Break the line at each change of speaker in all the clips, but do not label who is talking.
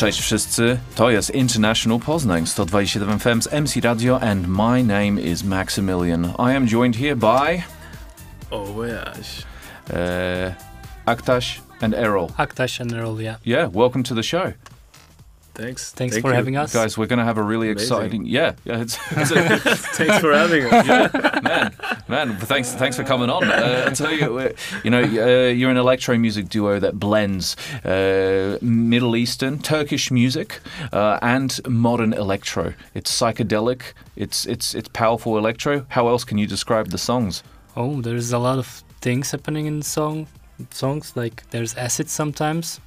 Cześć wszyscy, to jest International Poznań 127 FM's MC Radio and my name is Maximilian. I am joined here by
Oh voyage.
uh, Aktash and Errol.
Aktash and Errol, yeah.
Yeah, welcome to the show.
Thanks.
Thanks
Thank
for
you.
having us.
Guys, we're going to have a really
Amazing.
exciting... Yeah, yeah it's, it's a,
Thanks for having us.
man, man, thanks, thanks for coming on. Uh, I tell you, you know, uh, you're an electro music duo that blends uh, Middle Eastern, Turkish music, uh, and modern electro. It's psychedelic. It's it's it's powerful electro. How else can you describe the songs?
Oh, there's a lot of things happening in the song songs. Like there's acid sometimes.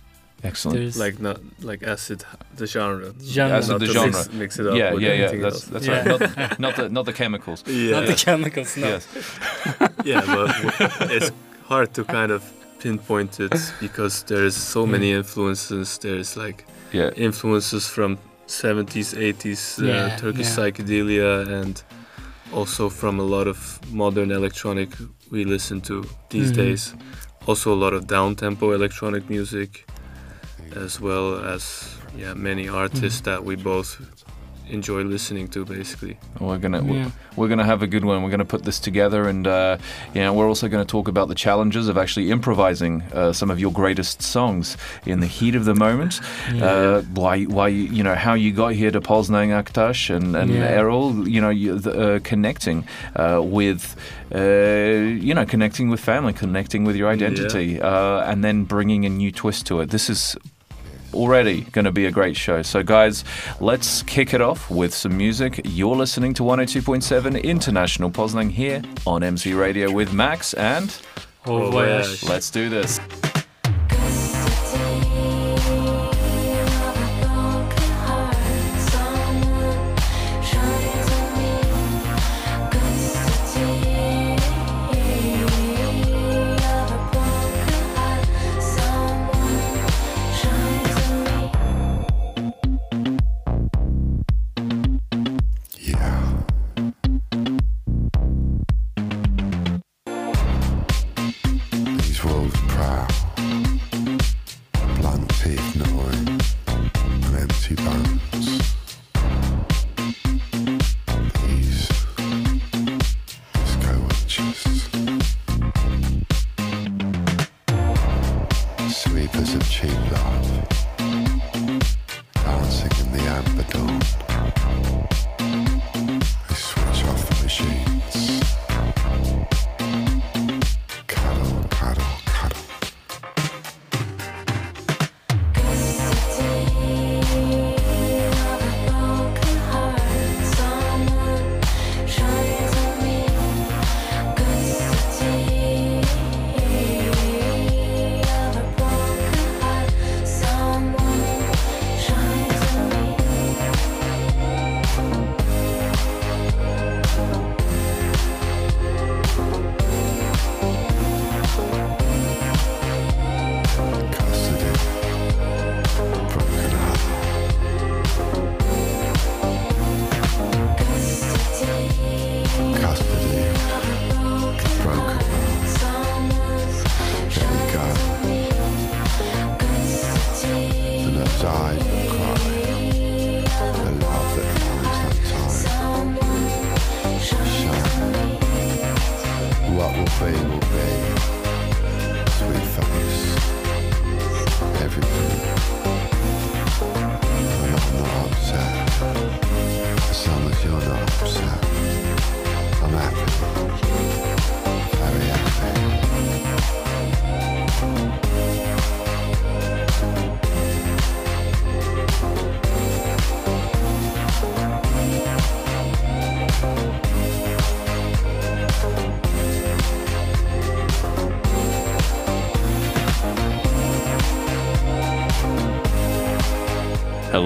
Excellent.
There's
like not like acid, the genre.
Genre.
Acid,
Not
the genre.
Mix, mix it up
yeah, yeah, yeah. That's that's
Yeah.
right. Not, not the not the chemicals.
yeah,
not the chemicals. No.
Yes.
yeah, but it's hard to kind of pinpoint it because there's so many influences. There's like
Yeah.
influences from 70s, 80s uh,
Yeah,
Turkish
yeah.
psychedelia and also from a lot of modern electronic we listen to these
Mhm.
days. Also a lot of down tempo electronic music as well as yeah many artists
Mhm.
that we both enjoy listening to basically.
We're gonna we're,
Yeah.
we're gonna have a good one. We're gonna put this together, and uh, you know, we're also gonna talk about the challenges of actually improvising uh, some of your greatest songs in the heat of the moment. Uh, why why you you know how you got here to Poznan Aktaş and and
Yeah.
Erol, you know, you, the, uh, connecting uh, with. Uh, you know, connecting with family, connecting with your identity, uh, and then bringing a new twist to it. This is already going to be a great show. So, guys, let's kick it off with some music. You're listening to 102.7 International Poznan here on MC Radio with Max, and
Oh,
Oh,
let's do this.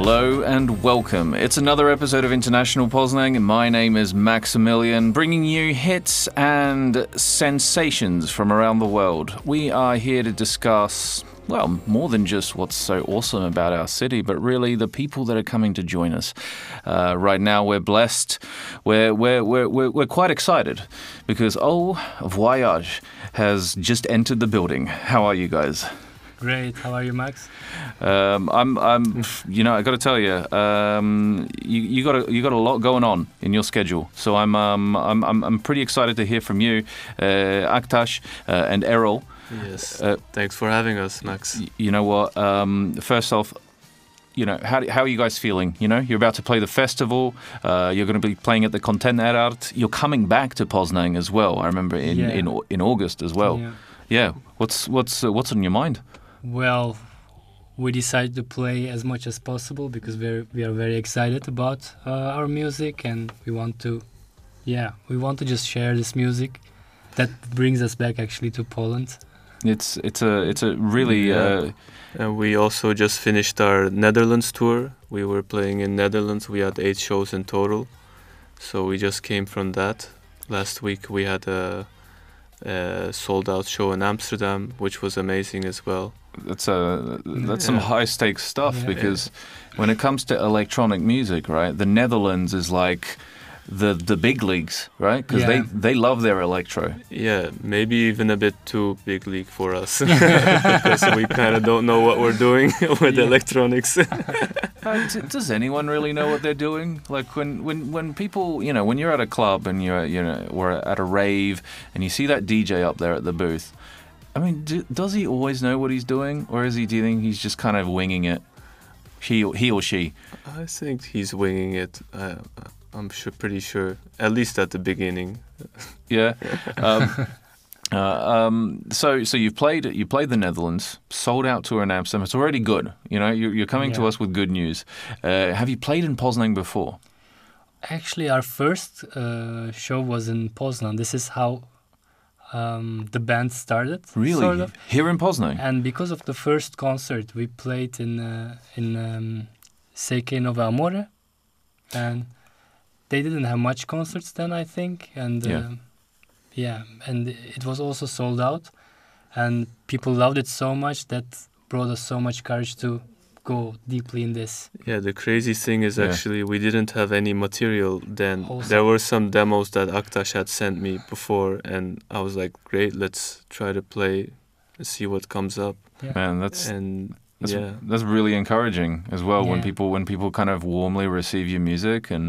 Hello and welcome. It's another episode of International Poznan. My name is Maximilian, bringing you hits and sensations from around the world. We are here to discuss, well, more than just what's so awesome about our city, but really the people that are coming to join us. Uh, right now, we're blessed. We're, we're, we're, we're, we're quite excited because Oh Voyage has just entered the building. How are you guys?
Great. How are you, Max?
Um, I'm, I'm, you know, I got to tell you, um, you, you got a, you got a lot going on in your schedule. So I'm, um, I'm, I'm, I'm pretty excited to hear from you, uh, Aktaş uh, and Erol.
Yes.
Uh,
Thanks for having us, Max.
Y- You know what? Um, first off, you know how, how are you guys feeling? You know, you're about to play the festival. Uh, you're going to be playing at the Kontener Art. You're coming back to Poznan as well. I remember in
Yeah.
in, in August as well.
Yeah.
Yeah. What's what's uh, what's on your mind?
Well, we decided to play as much as possible because we're we are very excited about uh, our music and we want to, yeah, we want to just share this music. That brings us back actually to Poland.
It's it's a it's a really
Yeah.
uh,
And we also just finished our Netherlands tour. We were playing in Netherlands. We had eight shows in total. So we just came from that. Last week we had a, a sold out show in Amsterdam, which was amazing as well.
That's a that's some high stakes stuff
Yeah.
because when it comes to electronic music, right? The Netherlands is like the the big leagues, right? Because
Yeah.
they they love their electro.
Yeah, maybe even a bit too big league for us because we kind of don't know what we're doing with
Yeah.
electronics.
Uh, d- does anyone really know what they're doing? Like when, when, when people, you know, when you're at a club and you're, you know, or at a rave and you see that DJ up there at the booth, I mean, do, does he always know what he's doing, or is he do you think he's just kind of winging it? He, or- he or she.
I think he's winging it. Uh, I'm sure, pretty sure, at least at the beginning.
Yeah. Um, uh, um, so, so you've played you played the Netherlands, sold out tour in Amsterdam. It's already good. You know, you're, you're coming to us with good news. Uh, have you played in Poznan before?
Actually, our first uh, show was in Poznan. This is how um, the band started.
Really?
Sort of.
Here in Poznan?
And because of the first concert, we played in uh, in um, Seike Nova Amore, and they didn't have much concerts then, I think, and
Yeah.
um, yeah, and it was also sold out, and people loved it so much that brought us so much courage to go deeply in this.
Yeah, the crazy thing is
Yeah.
actually we didn't have any material then.
Also-
There were some demos that Aktaş had sent me before, and I was like, great, let's try to play see what comes up.
Man, that's
And
That's,
yeah,
that's really encouraging as well when people when people kind of warmly receive your music and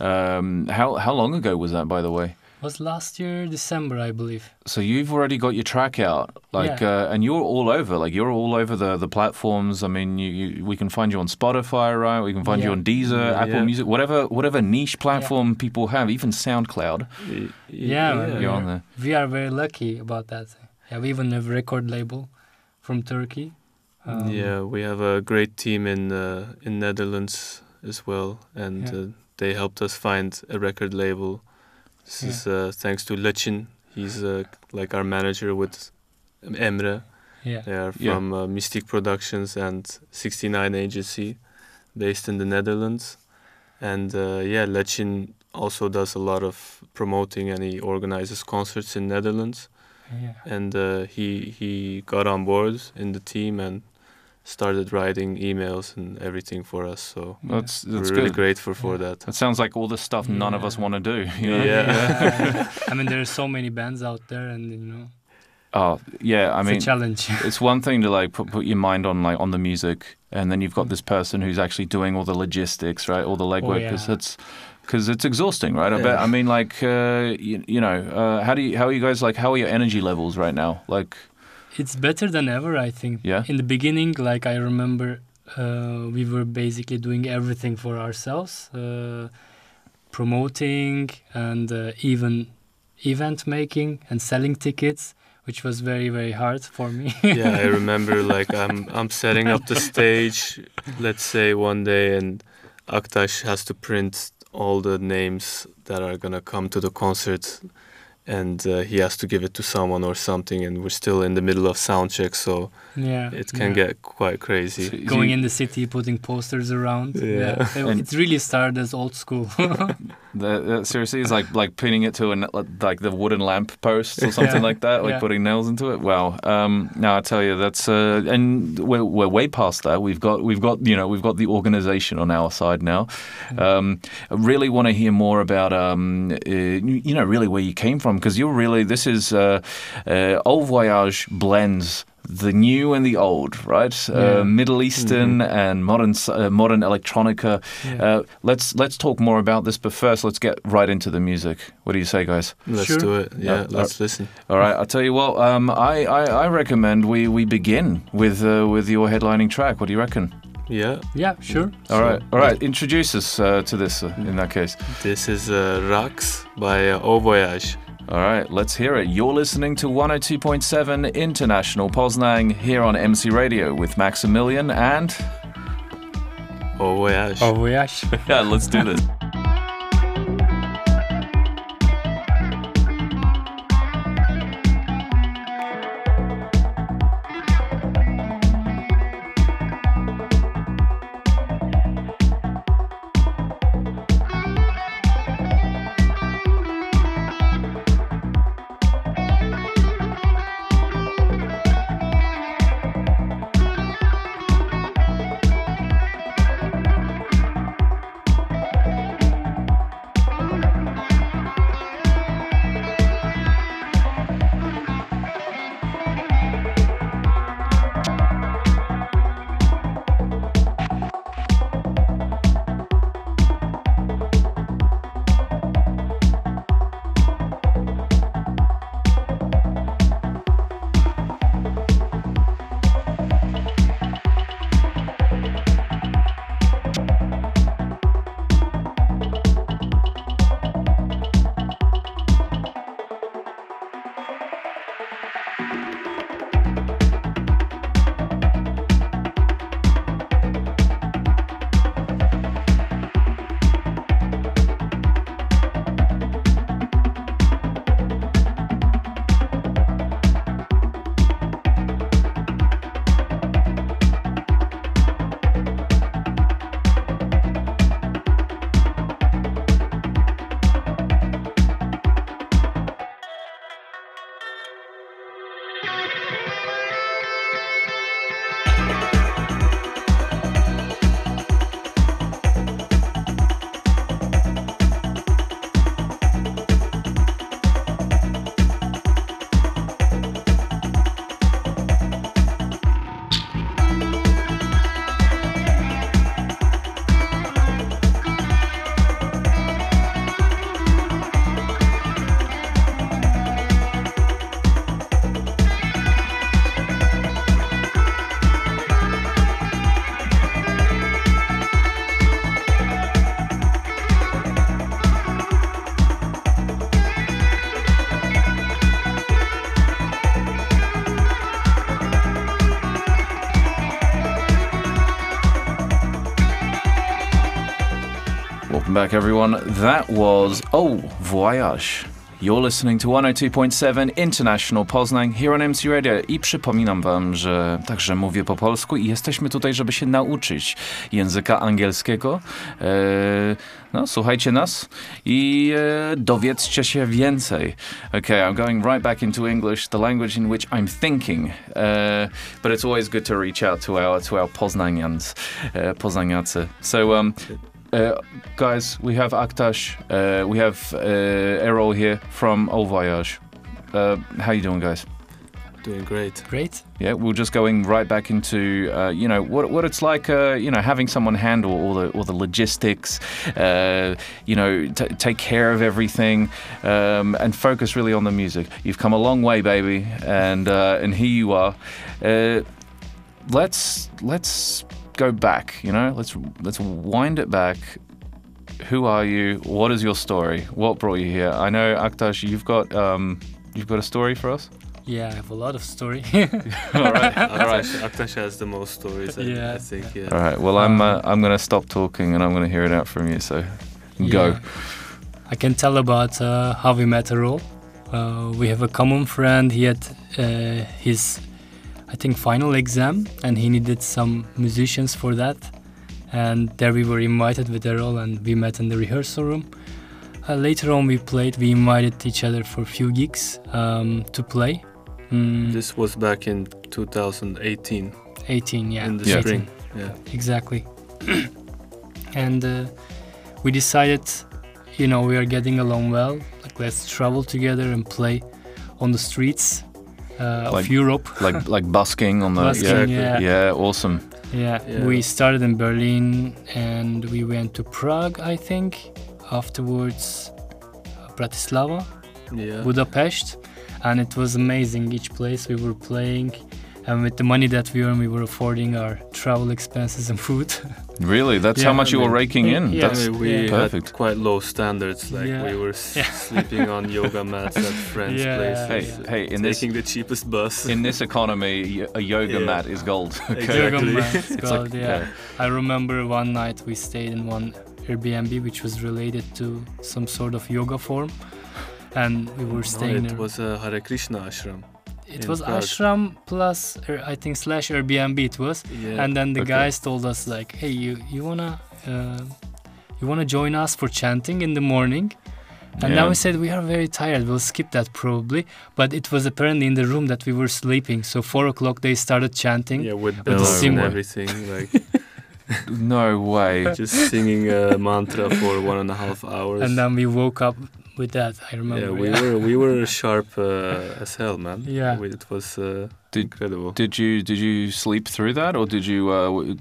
um, how how long ago was that by the way?
Was last year December, I believe.
So you've already got your track out, like,
Yeah.
uh, and you're all over, like you're all over the the platforms. I mean, you, you we can find you on Spotify, right? We can find you on Deezer,
Yeah.
Apple Music, whatever whatever niche platform people have, even SoundCloud.
Y- y-
Yeah.
You're on there.
We are very lucky about that. Yeah, we even have a record label from Turkey. Um,
yeah, we have a great team in uh, in Netherlands as well, and
Yeah.
uh, they helped us find a record label. This
Yeah.
is uh, thanks to Lecin. He's uh, like our manager with Emre.
Yeah.
They are
Yeah.
from uh, Mystic Productions and 69 Agency, based in the Netherlands. And uh, yeah, Lecin also does a lot of promoting and he organizes concerts in Netherlands.
Yeah.
And uh, he he got on board in the team and started writing emails and everything for us. So
That's
we're really
good.
grateful for
Yeah.
that.
It sounds like all the stuff none of us want to do. You know?
Yeah.
I mean, there are so many bands out there, and you know,
Oh yeah, I
it's
mean,
a challenge.
it's one thing to like put, put your mind on like on the music and then you've got this person who's actually doing all the logistics right all the legwork because
yeah.
it's because it's exhausting right I bet
Yeah.
I mean like uh, you, you know uh, how do you how are you guys like how are your energy levels right now like
it's better than ever, I think.
Yeah?
In the beginning, like I remember, uh, we were basically doing everything for ourselves, uh, promoting and uh, even event making and selling tickets, which was very very hard for me.
yeah, I remember like I'm I'm setting up the stage, let's say one day, and Aktaş has to print all the names that are gonna come to the concert, and uh, he has to give it to someone or something, and we're still in the middle of sound check, so
yeah.
it can
yeah.
get quite crazy.
so-
going
you-
in the city, putting posters around.
Yeah.
It- it's really started as old school.
the, the- seriously it's like like pinning it to an like the wooden lamp post or something
Yeah.
like that like
Yeah.
putting nails into it wow um no I tell you that's uh and we're, we're way past that we've got we've got you know we've got the organization on our side now um I really want to hear more about um uh, you you know really where you came from because you're really this is uh, uh Old Voyage blends the new and the old, right?
Yeah.
Uh, Middle Eastern and modern uh, modern electronica.
Yeah.
Uh, let's let's talk more about this, but first let's get right into the music. What do you say, guys?
Let's
Sure.
do it. Yeah,
Yeah.
let's listen.
All right, I'll tell you what. Um, I, I, I recommend we, we begin with uh, with your headlining track. What do you reckon?
Yeah,
yeah, sure.
All
So-
right, all right. Introduce us uh, to this uh, in that case.
this is uh, Rax by uh, Au Voyage.
All right, let's hear it. You're listening to 102.7 International Poznań here on MC Radio with Maximilian and
Au Voyage.
Au voyage.
yeah, let's do this. Back, everyone. That was Oh Voyage. You're listening to 102.7 International Poznań here on MC Radio i przypominam wam, że także mówię po polsku i jesteśmy tutaj, żeby się nauczyć języka angielskiego. E, no, słuchajcie nas i e, dowiedzcie się więcej. Okay, I'm going right back into English, the language in which I'm thinking. Uh, but it's always good to reach out to our to our Poznanians, uh, Poznaniacy. So, um, uh, guys, we have Aktaş, uh, we have uh, Erol here from Au Voyage. Uh, how you doing, guys?
Doing great.
Great.
Yeah, we're just going right back into uh, you know what what it's like, uh, you know, having someone handle all the all the logistics, uh, you know, t- take care of everything, um, and focus really on the music. You've come a long way, baby, and uh, and here you are. Uh, let's let's go back. You know, let's let's wind it back. Who are you? What is your story? What brought you here? I know Aktaş, you've got um, you've got a story for us.
Yeah, I have a lot of story.
all right, all right.
Aktaş, Aktaş has the most stories, I,
Yeah.
I think. Yeah.
All right. Well, I'm uh,
Um,
I'm gonna stop talking and I'm gonna hear it out from you. So, go.
Yeah. I can tell about uh, how we met Erol. Uh, we have a common friend. He had uh, his, I think, final exam, and he needed some musicians for that. And there we were invited with Erol, and we met in the rehearsal room. Uh, later on, we played. We invited each other for a few gigs um, to play. Mm,
This was back in 2018
18, yeah.
in the
Yeah.
spring. Yeah.
exactly and uh, we decided you know we are getting along well like let's travel together and play on the streets uh,
Like-
of Europe.
like like busking on the
Busking,
yeah,
yeah.
yeah, awesome.
Yeah.
Yeah.
we started in Berlin and we went to Prague, I think. Afterwards, uh, Bratislava,
Yeah.
Budapest, and it was amazing. Each place we were playing, and with the money that we earned, we were affording our travel expenses and food.
Really, that's how
Yeah,
much you were raking in.
Yeah.
I
That's
mean, we.
Perfect.
had quite low standards. Like
Yeah.
we were
Yeah.
sleeping on yoga mats at friends'
Yeah.
places.
hey,
Yeah.
hey, in this
taking the cheapest bus.
in this economy, a yoga
Yeah.
mat is gold. Okay.
Exactly.
Yoga mats,
It's
God,
like-
yeah. I remember one night we stayed in one Airbnb which was related to some sort of yoga form, and we were
No,
staying
it
there.
was a Hare Krishna ashram.
It was
Prague.
ashram plus er, I think slash Airbnb it was,
Yeah.
and then the
Okay.
guys told us like, hey, you you wanna uh, you wanna join us for chanting in the morning. And
Yeah.
now we said we are very tired. We'll skip that probably. But it was apparently in the room that we were sleeping. So four o'clock they started chanting.
yeah, with
the
bells and everything, like
No way.
just singing a mantra for one and a half hours.
And then we woke up with that. I remember.
yeah, we were we were sharp uh, as hell, man.
Yeah.
We- it was uh,
Did-
incredible.
Did you did you sleep through that, or did you? Uh, w-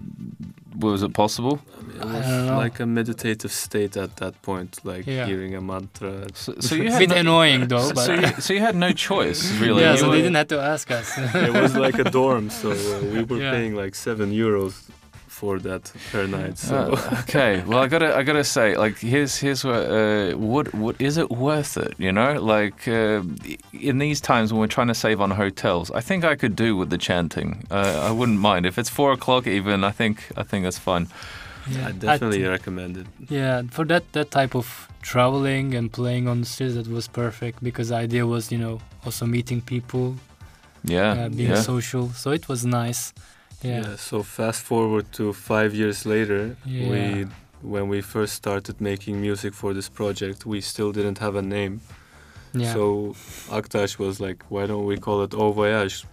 was it possible?
it
I
was
don't know.
like a meditative state at that point, like
Yeah.
hearing a mantra.
So, so you
a
had
bit
no,
annoying though.
so,
But
so you, so you had no choice, really.
yeah,
You
so
were-
they didn't have to ask us.
it was like a dorm, so uh, we were
Yeah.
paying like seven euros for that per night. So
Uh, okay, well, I gotta, I gotta say, like, here's, here's what, uh, what, what is it worth it? You know, like, uh, in these times when we're trying to save on hotels, I think I could do with the chanting. Uh, I wouldn't mind if it's four o'clock even. I think, I think that's fine.
yeah,
I definitely
I
recommend it.
yeah, for that that type of traveling and playing on the streets, that was perfect because the idea was, you know, also meeting people,
Yeah,
uh, being
yeah.
social. So it was nice. Yeah.
So fast forward to five years later,
Yeah.
we when we first started making music for this project, we still didn't have a name.
Yeah.
So Aktaş was like, "Why don't we call it Au Voyage?"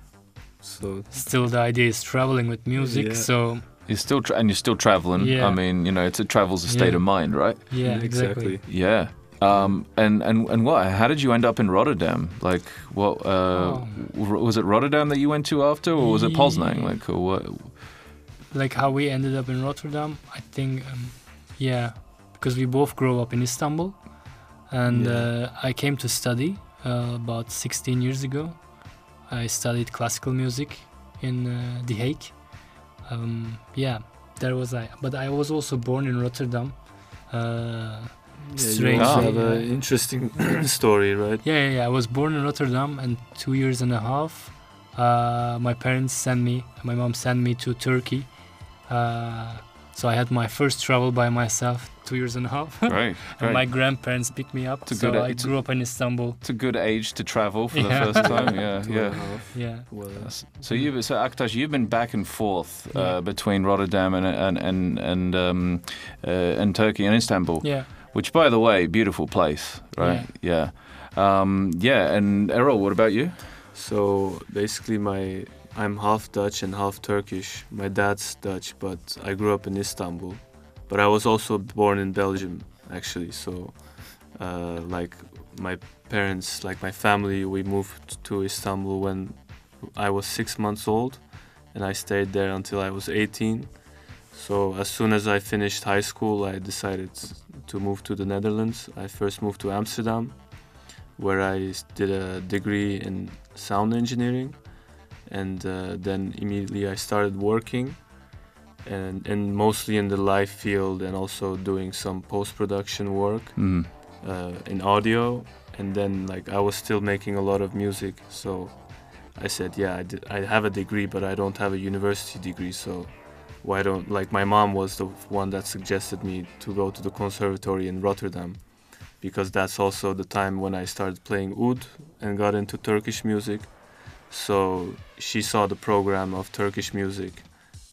So
Still, the idea is traveling with music.
Yeah.
So
You're still, tra- and you're still traveling.
Yeah.
I mean, you know, it's a travel's a state
Yeah.
of mind, right?
yeah, exactly.
Yeah. Um, and, and, and what? How did you end up in Rotterdam? Like, what? Uh,
Oh.
was it Rotterdam that you went to after, or was it Poznan? Like, or what?
Like how we ended up in Rotterdam, I think, um, yeah, because we both grew up in Istanbul, and
Yeah.
uh, I came to study uh, about 16 years ago. I studied classical music in uh, The Hague. Um, yeah, there was I. But I was also born in Rotterdam.
Yeah, you
Strange.
also
Ah.
have an interesting story, right?
Yeah, yeah, yeah. I was born in Rotterdam, and two years and a half, uh, my parents sent me, my mom sent me to Turkey. Uh, so I had my first travel by myself, two years and a half.
Great,
and
great.
my grandparents picked me up.
It's a
so
good-
I grew up in Istanbul.
It's a good age to travel for
Yeah.
the first time. Yeah,
Two
yeah.
and a half.
Yeah.
Well, uh,
So you, so Aktaş, you've been back and forth uh,
Yeah.
between Rotterdam and and and and, um, uh, and Turkey and Istanbul,
Yeah.
Which, by the way, beautiful place, right? Yeah, um, yeah. And Erol, what about you?
So basically, my I'm half Dutch and half Turkish. My dad's Dutch, but I grew up in Istanbul. But I was also born in Belgium, actually. So, uh, like my parents, like my family, we moved to Istanbul when I was six months old, and I stayed there until I was 18. So as soon as I finished high school, I decided to move to the Netherlands. I first moved to Amsterdam, where I did a degree in sound engineering, and uh, then immediately I started working, and and mostly in the live field, and also doing some post production work
Mm.
uh, in audio, and then like I was still making a lot of music, so I said, yeah, I, I have a degree, but I don't have a university degree, so why don't like my mom was the one that suggested me to go to the conservatory in Rotterdam, because that's also the time when I started playing oud and got into Turkish music. So she saw the program of Turkish music.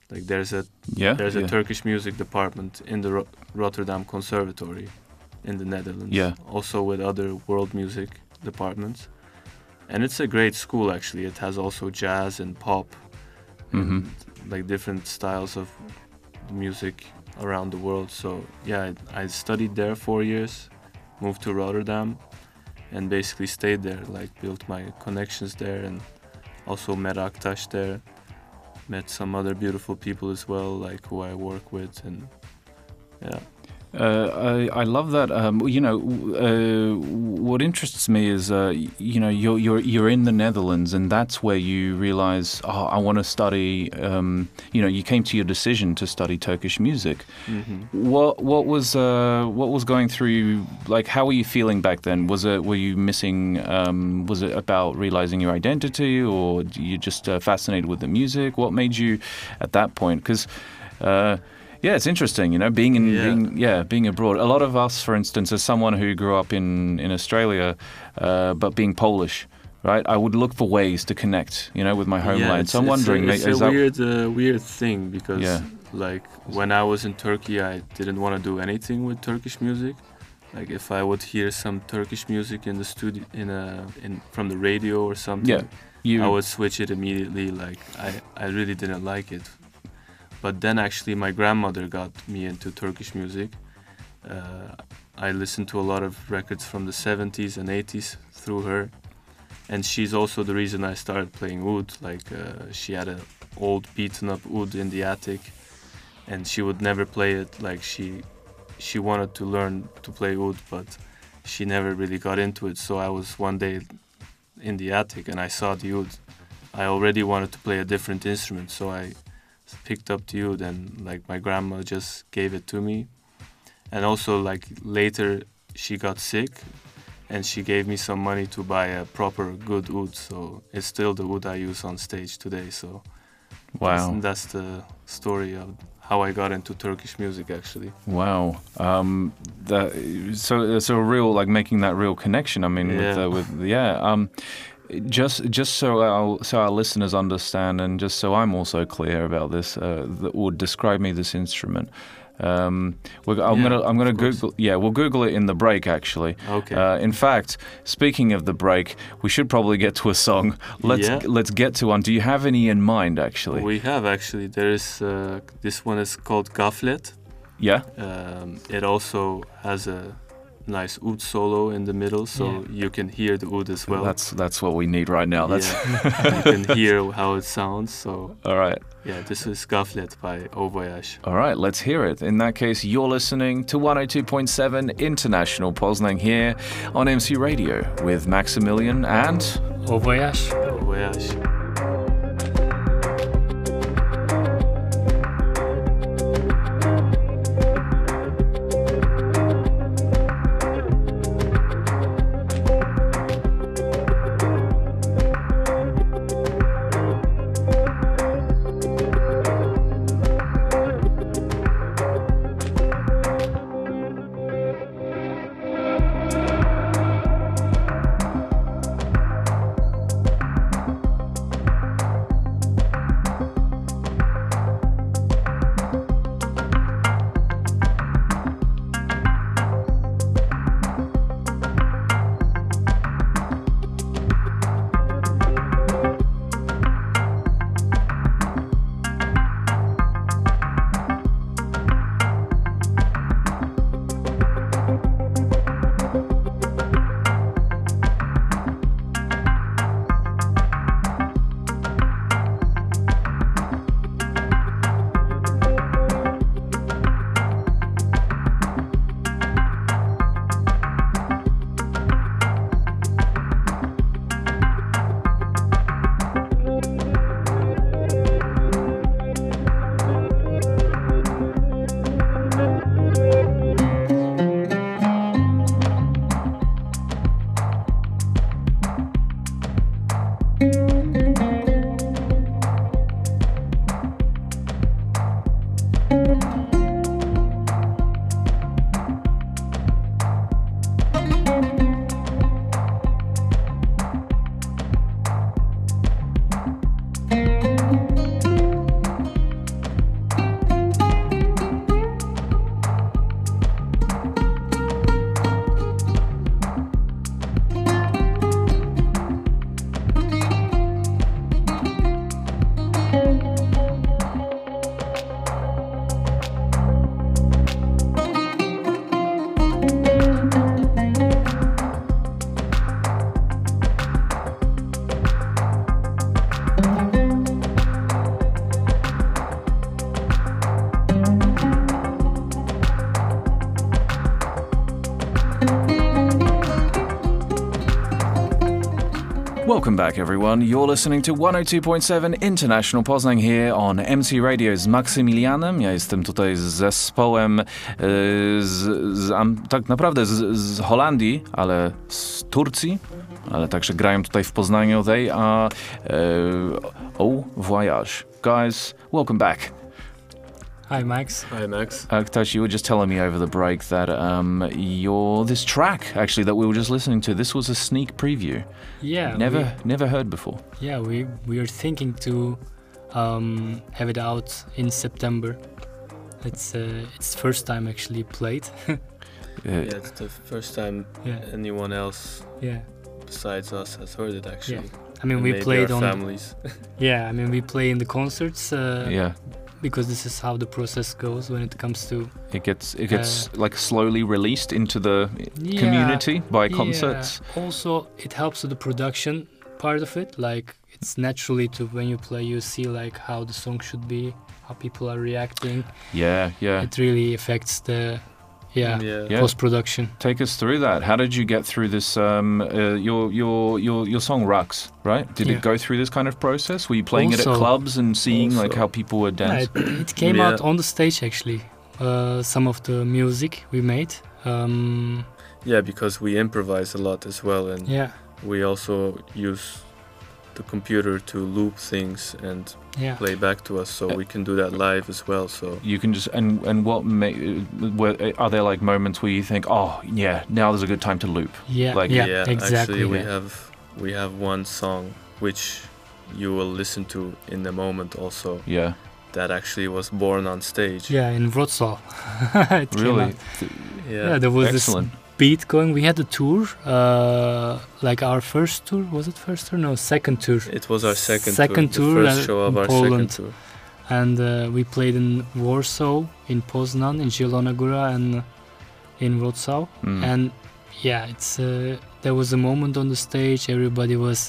Like there's a
Yeah,
there's
yeah.
a Turkish music department in the Ro- Rotterdam Conservatory in the Netherlands.
Yeah.
Also with other world music departments. And it's a great school actually. It has also jazz and pop
Mhm.
and like different styles of music around the world. So yeah, I, I studied there four years, moved to Rotterdam and basically stayed there, like built my connections there and also met Aktaş there. Met some other beautiful people as well, like who I work with, and yeah.
Uh, I, I love that. Um, you know, uh, what interests me is, uh, you know, you're, you're you're in the Netherlands, and that's where you realize, oh, I want to study. Um, you know, you came to your decision to study Turkish music.
hmm
What what was uh, what was going through you? Like, how were you feeling back then? Was it were you missing? Um, was it about realizing your identity, or you just uh, fascinated with the music? What made you at that point? Because uh, yeah, it's interesting. You know, being in
Yeah.
being yeah being abroad. A lot of us, for instance, as someone who grew up in in Australia, uh, but being Polish. Right, I would look for ways to connect, you know, with my homeland.
it's-
so I'm
it's
wondering,
a,
ma-
it's a weird, uh, weird thing because,
Yeah.
like, when I was in Turkey, I didn't want to do anything with Turkish music. Like, if I would hear some Turkish music in the studio, in a, in from the radio or something,
Yeah, you
I would switch it immediately. Like, I, I really didn't like it. But then, actually, my grandmother got me into Turkish music. Uh, I listened to a lot of records from the 70s and 80s through her and she's also the reason I started playing oud. Like uh, she had an old beaten up oud in the attic, and she would never play it. Like she, she wanted to learn to play oud, but she never really got into it. So I was one day in the attic and I saw the oud. I already wanted to play a different instrument, so I picked up the oud and like my grandma just gave it to me. And also like later she got sick and she gave me some money to buy a proper good oud So it's still the oud I use on stage today. So
wow.
that's, that's the story of how I got into Turkish music actually.
Wow. Um, that, so so a real like making that real connection. I mean, with
Yeah.
uh, with yeah. Um, just just so our so our listeners understand, and just so I'm also clear about this, uh, that would describe me this instrument. Um, we're, I'm
Yeah,
gonna I'm gonna
course.
Google. Yeah, we'll Google it in the break. Actually.
Okay.
Uh, in fact, speaking of the break, we should probably get to a song. Let's
Yeah.
let's get to one. Do you have any in mind? Actually.
we have actually. There is uh, this one is called Gaflet.
yeah.
Um, it also has a nice oud solo in the middle, so
Yeah.
you can hear the oud as well.
That's that's what we need right now. That's
Yeah. you can hear how it sounds. So
all right.
yeah, this is Gaflet by Au Voyage.
All right, let's hear it. In that case, you're listening to 102.7 International Poznan here on MC Radio with Maximilian and.
Au voyage.
Au Voyage.
Welcome back, everyone. You're listening to 102.7 International Poznań here on MC Radio z Maksymilianem. Ja jestem tutaj z zespołem e, z, z, tak naprawdę z, z Holandii, ale z Turcji, ale także grają tutaj w Poznaniu. They are e, Oh Voyage. Guys, welcome back.
Hi, Max.
Hi, Max.
Aktaş, you were just telling me over the break that um, your this track actually that we were just listening to. This was a sneak preview.
Yeah.
never,
We,
never heard before.
yeah, we we are thinking to um, have it out in September. It's uh, it's first time actually played.
Uh,
Yeah, it's the first time
yeah.
anyone else
Yeah.
besides us has heard it actually. Yeah.
I mean,
And
we
maybe
played
our
on.
families.
Yeah, I mean, we play in the concerts uh,
yeah,
because this is how the process goes when it comes to
it gets it gets uh, like slowly released into the
yeah,
community by
yeah.
concerts.
Also, it helps with the production part of it. Like it's naturally to when you play, you see like how the song should be, how people are reacting.
Yeah, yeah.
It really affects the yeah,
yeah.
Yeah.
post production.
Take us through that. How did you get through this? Um, uh, your your your your song Rux, right? Did
Yeah.
it go through this kind of process? Were you playing it at clubs and seeing like how people would
Yeah, it, it came
Yeah.
out on the stage actually. Uh, some of the music we made. Um,
Yeah, because we improvise a lot as well, and
yeah,
we also use the computer to loop things and
yeah.
play back to us, so
Uh,
we can do that live as well. So
You can just and and what ma- uh, are there like moments where you think, oh yeah, now there's a good time to loop?
Yeah,
Like-
yeah, exactly.
actually, we
yeah.
have we have one song which you will listen to in a moment also
Yeah,
that actually was born on stage.
Yeah, in Wrocław. it
really.
Yeah.
Yeah, there was
Excellent.
this beat going. We had a tour, uh, like our first tour. Was it first tour? No, second tour.
It was our second,
Second
tour,
tour,
the first
uh,
show of
in
our
Poland.
second tour.
And uh, we played in Warsaw, in Poznan, in Zielona Góra, and in Wrocław.
Mm.
And yeah, it's uh, there was a moment on the stage. Everybody was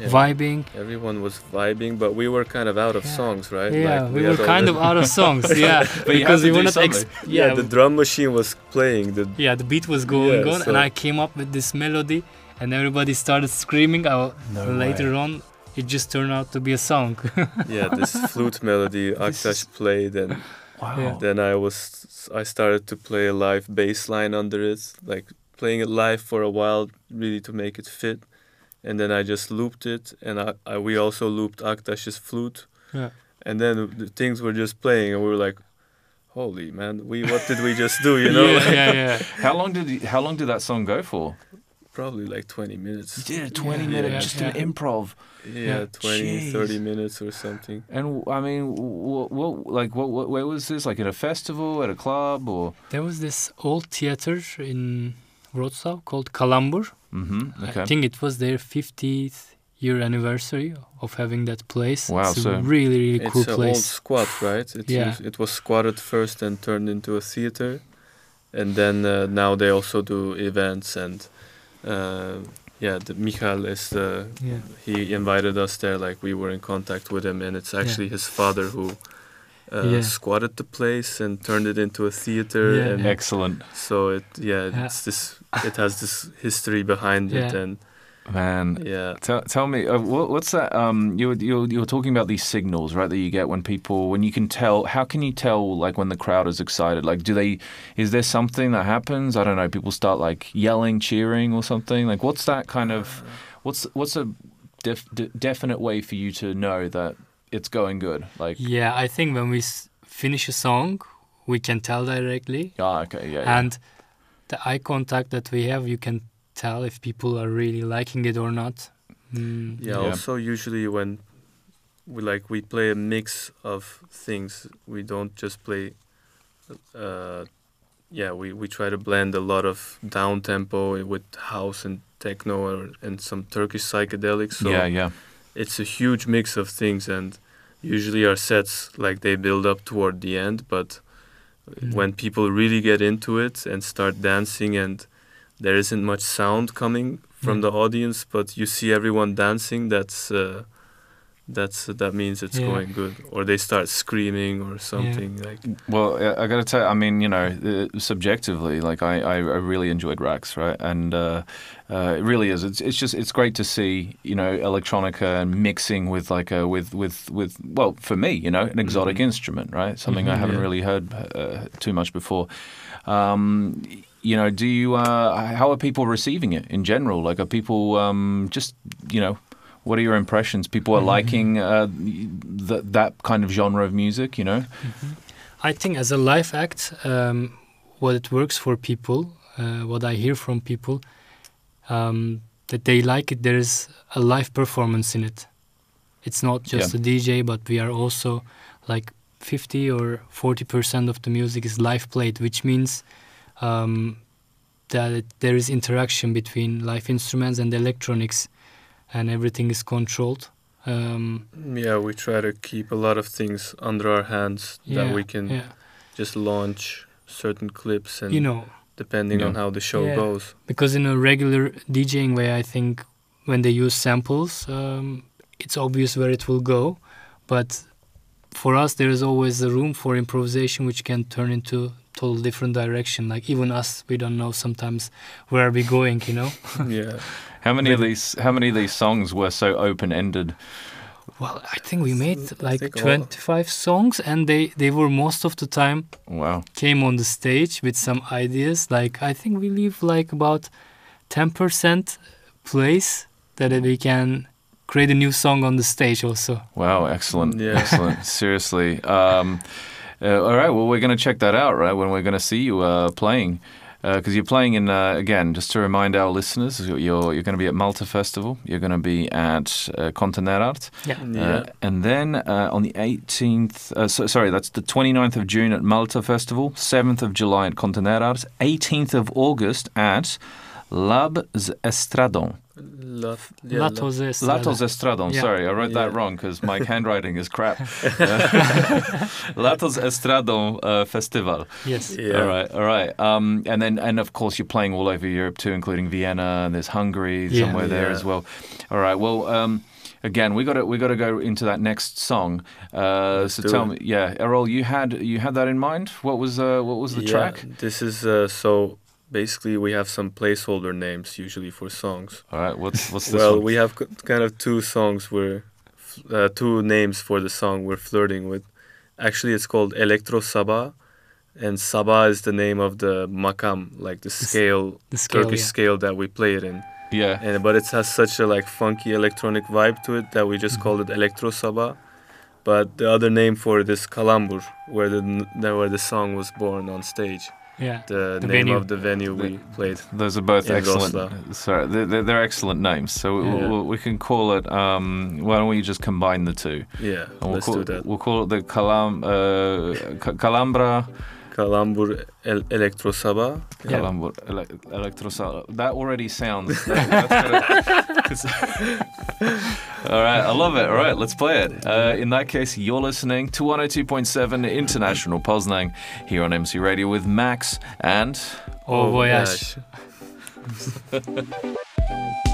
Yeah.
vibing.
Everyone was vibing, but we were kind of out of
Yeah.
songs, right?
Yeah,
Like,
we,
had
were kind of out of songs. Yeah,
But
because
to
we
do
were not.
something.
yeah,
yeah, the drum machine was playing. The
yeah, the beat was going
Yeah,
on,
so-
and I came up with this melody, and everybody started screaming. I,
No
later
way.
on, it just turned out to be a song.
yeah, this flute melody
This
played, and
Wow.
Then I was I started to play a live bass line under it, like playing it live for a while, really to make it fit. And then I just looped it, and I, I we also looped Aktaş's flute,
Yeah.
and then the things were just playing, and we were like, "Holy man, we what did we just do?" You know,
yeah, yeah, yeah.
How long did you, how long did that song go for?
probably like 20 minutes.
You did a 20
Yeah,
minute
yeah,
just
yeah.
an improv.
Yeah,
Yeah.
20, 30 minutes or something.
And I mean, what, what like what, what where was this? Like at a festival, at a club, or?
There was this old theater in Wrocław called Kalambur.
Mm-hmm. Okay.
I think it was their 50th year anniversary of having that place.
Wow,
it's
so-
a really, really
It's
cool
an old
place.
squat, right? It,
Yeah.
used- it was squatted first and turned into a theater. And then uh, now they also do events and uh, yeah, the Michal is the
Yeah.
he invited us there like we were in contact with him and it's actually his father who uh,
Yeah.
squatted the place and turned it into a theater
Yeah.
and
Excellent,
so it yeah,
Yeah.
it's this it has this history behind it and
man.
yeah
Tell, tell me, uh, what, what's that? Um, you were, you were, you were talking about these signals, right? That you get when people, when you can tell. How can you tell, like, when the crowd is excited? Like, do they? Is there something that happens? I don't know. People start like yelling, cheering, or something. Like, what's that kind of? What's what's a def, de- definite way for you to know that it's going good? Like,
Yeah, I think when we s- finish a song, we can tell directly.
ah, okay, yeah, yeah.
And the eye contact that we have, you can tell if people are really liking it or not. Mm,
Yeah,
Yeah.
Also, usually when we like we play a mix of things, we don't just play. Uh, yeah, we, we try to blend a lot of down tempo with house and techno or, and some Turkish psychedelics. So
yeah, yeah.
it's a huge mix of things, and usually our sets like they build up toward the end, but
Mm.
when people really get into it and start dancing and there isn't much sound coming from
Mm.
the audience but you see everyone dancing that's uh, that's that means it's
Yeah.
going good. Or they start screaming or something like.
Well, I- I got to tell. I mean, you know, uh, subjectively, like I, I, I really enjoyed Rax, right? And uh, uh, it really is. It's, it's just it's great to see, you know, electronica and mixing with like a with with with well, for me, you know, an exotic
Mhm.
instrument, right? Something I
Mhm.
haven't
Yeah.
really heard uh, too much before. Um, you know, do you? Uh, how are people receiving it in general? Like, are people um, just, you know? What are your impressions? People are
Mhm.
liking uh, th- that kind of genre of music, you know?
I think as a live act, um, what it works for people, uh, what I hear from people, um, that they like it. There is a live performance in it. It's not just
Yeah.
a DJ, but we are also like 50 or 40 percent of the music is live played, which means um, that it, there is interaction between live instruments and electronics, and everything is controlled. Um,
Yeah, we try to keep a lot of things under our hands
yeah,
that we can
yeah.
just launch certain clips and
you know
depending on how the show
Yeah.
goes.
because in a regular DJing way, I think when they use samples, um, it's obvious where it will go. But for us, there is always the room for improvisation, which can turn into total different direction. Like even us, we don't know sometimes where are we going. You know.
yeah.
How many of these? How many of these songs were so open-ended?
Well, I think we made like 25 songs, and they they were most of the time
Wow.
came on the stage with some ideas. Like I think we leave like about 10% place that we can create a new song on the stage also.
Wow, excellent,
Yeah.
excellent. Seriously. Um, uh, all right, well, we're going to check that out, right? When we're going to see you uh, playing, because you're playing in uh, again. Just to remind our listeners, you're you're going to be at Malta Festival. You're going to be at uh, Kontener Art.
Yeah.
Yeah.
Uh, and then uh, on the 18th, uh, so, sorry, that's the 29th of June at Malta Festival, 7th of July at Kontener Art, 18th of August at Lab z Estradon.
Lat- yeah,
Latos Estrada.
Latos Estradon,
Yeah.
sorry, I wrote that wrong because my handwriting is crap. Latos Estradon uh, Festival.
Yes.
Yeah.
All right, all right. Um, and then, and of course, you're playing all over Europe too, including Vienna, and there's Hungary
Yeah.
somewhere there
Yeah.
as well. All right, well. Um, Again, we got to we got to go into that next song. Uh, so tell
it.
me, yeah, Erol, you had you had that in mind. What was uh, what was the
yeah,
track?
This is uh, so basically we have some placeholder names usually for songs.
All right, what's what's this
well,
one?
we have c- kind of two songs where uh, two names for the song we're flirting with. Actually, it's called Electro Sabah, and Sabah is the name of the makam, like the scale,
The scale.
Turkish
yeah.
scale that we play it in.
yeah,
And but it has such a like funky electronic vibe to it that we just
Mhm.
called it Electro Sabah. But the other name for it is Kalambur, where the where the song was born on stage.
Yeah.
The,
The
name
venue.
of the venue we played.
Those are both excellent.
Rosla.
Sorry, they're, they're, they're excellent names. So we,
Yeah.
we, we can call it. Um, why don't we just combine the two?
Yeah,
And we'll
let's
call,
do that.
We'll call it the Calam, uh, Calambra.
Kalambur El- Electro Sabah.
Yeah.
Calambur ele- Electrosal. That already sounds. that- that's gonna- all right, I love it. All right, let's play it. Uh, in that case, you're listening to 102.7 International Poznan here on MC Radio with Max and.
Oh, voyage.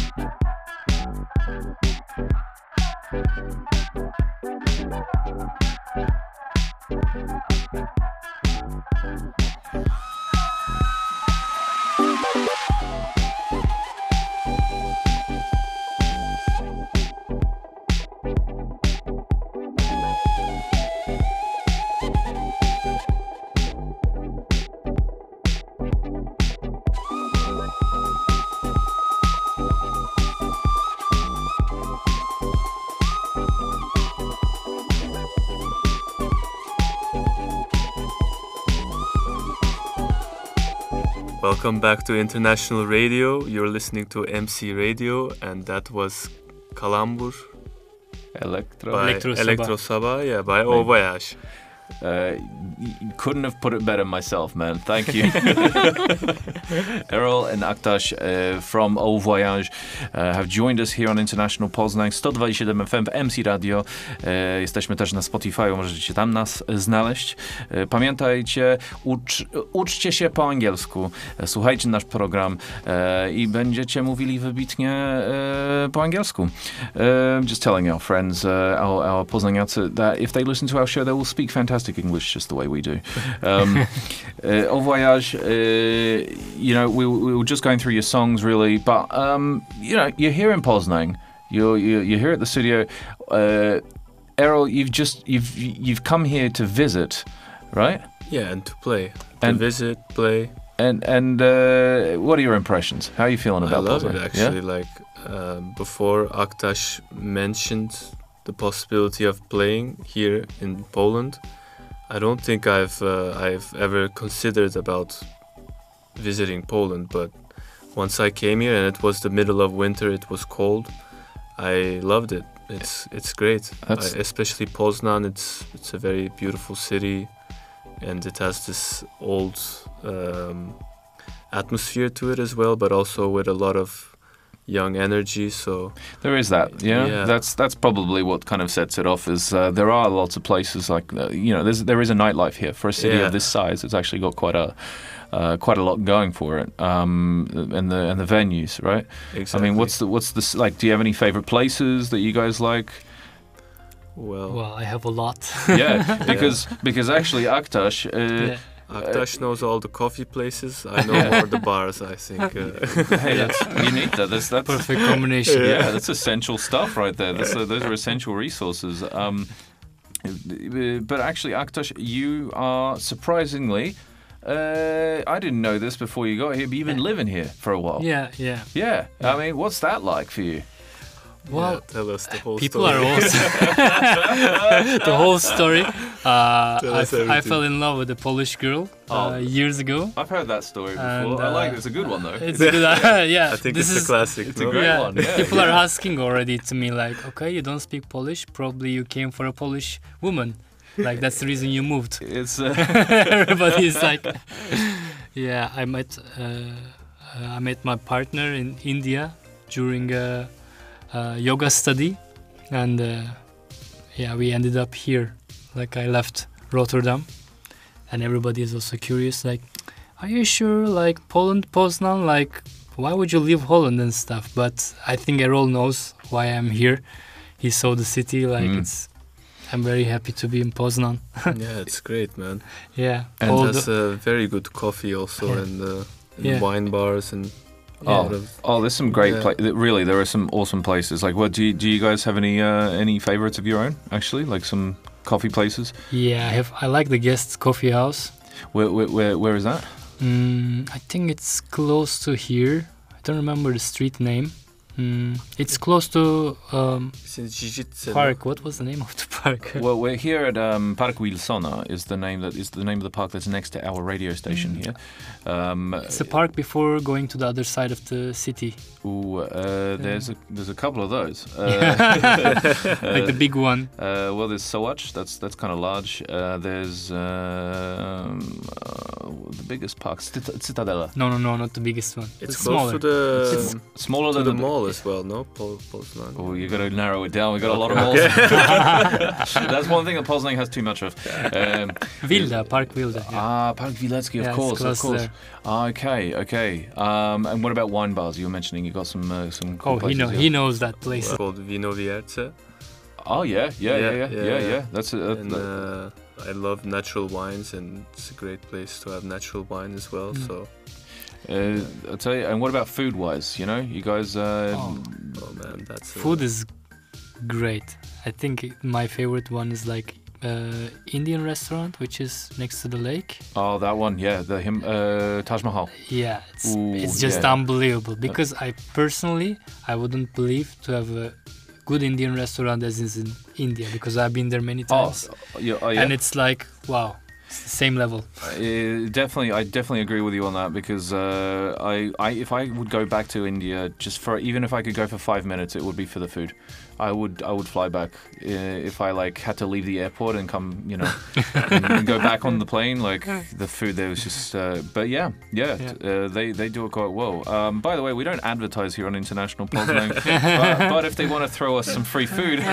Welcome back to International Radio. You're listening to MC Radio, and that was Kalambur
Electro.
by
Electro Sabah.
Electro Sabah, yeah, by
Maybe.
Au Voyage.
Uh, y- y- couldn't have put it better myself, man. Thank you. Errol and Aktash uh, from Au Voyage uh, have joined us here on International Poznań 127 FM w MC Radio. E, jesteśmy też na Spotify, możecie tam nas znaleźć. E, pamiętajcie, ucz, uczcie się po angielsku, e, słuchajcie nasz program e, i będziecie mówili wybitnie e, po angielsku. Just telling our friends, uh, our, our Poznaniacy, that if they listen to our show, they will speak fantastic English just the way we do. Um, uh, Au voyage, uh, you know, we, we were just going through your songs really, but, um, you know, you're here in Poznan, you're, you're, you're here at the studio. Uh, Erol, you've just, you've, you've come here to visit, right?
Yeah, and to play, to
And-
visit, play.
And and uh, what are your impressions? How are you feeling about? That?
I love
Poznan?
it actually. Like um, before, Aktaş mentioned the possibility of playing here in Poland. I don't think I've uh, I've ever considered about visiting Poland, but once I came here and it was the middle of winter, it was cold. I loved it. It's it's great. I, especially Poznan. It's it's a very beautiful city, and it has this old um, atmosphere to it as well, but also with a lot of young energy. So
There is that, yeah.
Yeah.
That's that's probably what kind of sets it off. Is uh, there are lots of places like uh, you know there's there is a nightlife here for a city
Yeah.
of this size. It's actually got quite a uh, quite a lot going for it. Um, and the and the venues, right?
exactly.
I mean, what's the what's the like? Do you have any favorite places that you guys like?
well?
Well, I have a lot.
Yeah, because because actually Aktaş. Uh,
Yeah.
Aktaş knows all the coffee places. I know more the bars. I think. Uh,
Hey, that's, you need that. That's that's
Perfect combination.
yeah, that's essential stuff right there. That's, uh, those are essential resources. Um, but actually, Aktaş, you are surprisingly. Uh, I didn't know this before you got here, but you've been living here for a while.
Yeah, yeah.
Yeah. I mean, what's that like for you?
Well,
yeah, tell us the whole
people
story.
are awesome. the whole story. Uh,
Tell
I,
us
f- I
everything.
fell in love with a Polish girl uh,
Oh.
years ago.
I've heard that story before.
And,
I like
uh,
it. It's a good one, though.
It's good. uh, yeah,
I think
this
it's
is
a classic.
it's a great
yeah.
one, yeah,
people are asking already to me like, okay, you don't speak Polish. Probably you came for a Polish woman. Like that's the reason you moved.
It's uh,
Everybody's like, yeah. I met uh, uh, I met my partner in India during a, a yoga study, and uh, yeah, we ended up here. Like I left Rotterdam, and everybody is also curious. Like, are you sure? Like Poland, Poznan. Like, why would you leave Holland and stuff? But I think Erol knows why I'm here. He saw the city. Like
Mm.
it's. I'm very happy to be in Poznan.
yeah, it's great, man.
Yeah,
And
all
it
the-
uh, very good coffee also,
Yeah.
and, uh, and
Yeah.
wine bars and. a
Oh.
of-
oh, there's some great
Yeah.
places. Really, there are some awesome places. Like, what do you, do you guys have any uh, any favorites of your own? Actually, like some coffee places.
Yeah, I have. I like the guest coffee house.
Where where where, where is that?
Mm, I think it's close to here. I don't remember the street name. Mm, it's close to um,
It's in Gigice,
park. What was the name of the park?
Well, we're here at um, Park Wilsona. Is the name that is the name of the park that's next to our radio station
Mm.
here. Um,
It's a park before going to the other side of the city,
ooh, uh, there's a there's a couple of those. Uh,
like the big one.
Uh, well, there's Soach. That's that's kind of large. Uh, there's um, uh, the biggest park? Cit- Citadella.
No, no, no, not the biggest one.
It's
It's
close
smaller.
to the
It's-
Smaller
to
than
the
the
mall as well. No, Pol- Poznan.
Oh, you got to narrow it down. We've got a lot of malls. That's one thing that Poznan has too much of. Um,
Wilda, Park Wilda. Yeah.
Ah, Park Wilecki, of
Yeah, it's
course, of course.
there.
Ah, okay, okay. Um, and what about wine bars? You were mentioning you got some uh, some. Cool
Oh, he know
here.
he knows that place.
It's called Vino Vierce.
Oh yeah, yeah, yeah, yeah, yeah,
Yeah,
yeah.
yeah, yeah.
That's a, that-
and uh, I love natural wines, and it's a great place to have natural wine as well.
Mm.
So,
uh, I'll tell you. And what about food wise? You know, you guys. Uh,
Oh.
oh man, that's a-
Food is great. I think my favorite one is like uh, Indian restaurant, which is next to the lake.
oh, that one. Yeah, the him uh, Taj Mahal.
Yeah, it's,
Ooh,
it's just
yeah.
unbelievable because I personally I wouldn't believe to have a good Indian restaurant as is in India because I've been there many times.
Oh,
times
yeah, oh, yeah.
and it's like wow, it's the same level.
Uh, definitely, I definitely agree with you on that because uh, I, I, if I would go back to India, just for even if I could go for five minutes, it would be for the food. I would, I would fly back uh, if I like had to leave the airport and come, you know, and, and go back on the plane. Like the food there was just, uh, but yeah, yeah,
Yeah.
Uh, they they do it quite well. Um, by the way, we don't advertise here on International Poznan, but, but if they want to throw us some free food,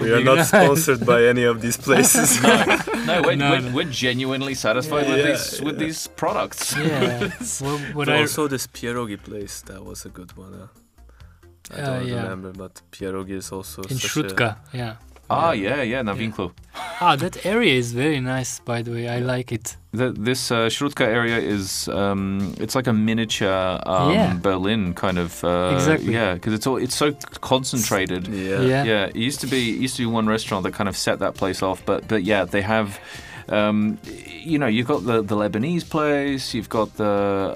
we are not sponsored by any of these places.
no, we're,
No,
we're,
no.
we're genuinely satisfied with
Yeah,
these with these products.
Yeah, well, what I
also this pierogi place, that was a good one. Uh, I
Uh,
don't
yeah.
remember, but pierogi is also
in
such
Śródka, yeah.
Ah, yeah, yeah, Na Winklu.
Ah, that area is very nice, by the way. I like it.
The, this uh, Śródka area is um, it's like a miniature um,
Yeah.
Berlin kind of uh,
Exactly.
yeah because it's all it's so concentrated.
Yeah.
yeah.
Yeah, it used to be it used to be one restaurant that kind of set that place off, but but yeah, they have. Um, you know, you've got the, the Lebanese place, you've got the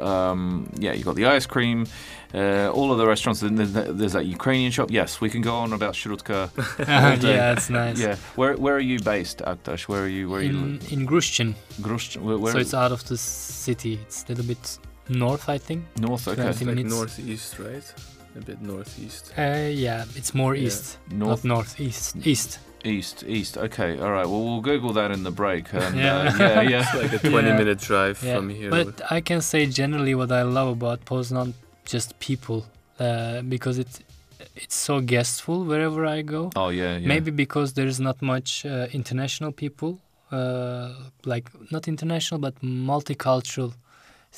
um, yeah, you've got the ice cream, uh, all of the restaurants. There's, there's that Ukrainian shop. Yes, we can go on about Śródka. day.
yeah, it's nice.
Yeah, where where are you based, Aktaş? Where are you? Where are you?
In in Gruszczyn,
Grush, where, where
so it's out of the city. It's a little bit north, I think.
north. Okay,
It's
20
like northeast, right? A bit northeast.
Uh, yeah, it's more
Yeah.
east,
north,
not northeast. East.
east, east. Okay, all right. Well, we'll Google that in the break. And,
Yeah.
uh, yeah, yeah.
It's like a 20
Yeah.
minute drive
Yeah,
from here.
But I can say generally what I love about Poznan, just people, uh, because it's it's so guestful wherever I go.
Oh yeah, yeah.
Maybe because there's not much uh, international people, uh, like not international but multicultural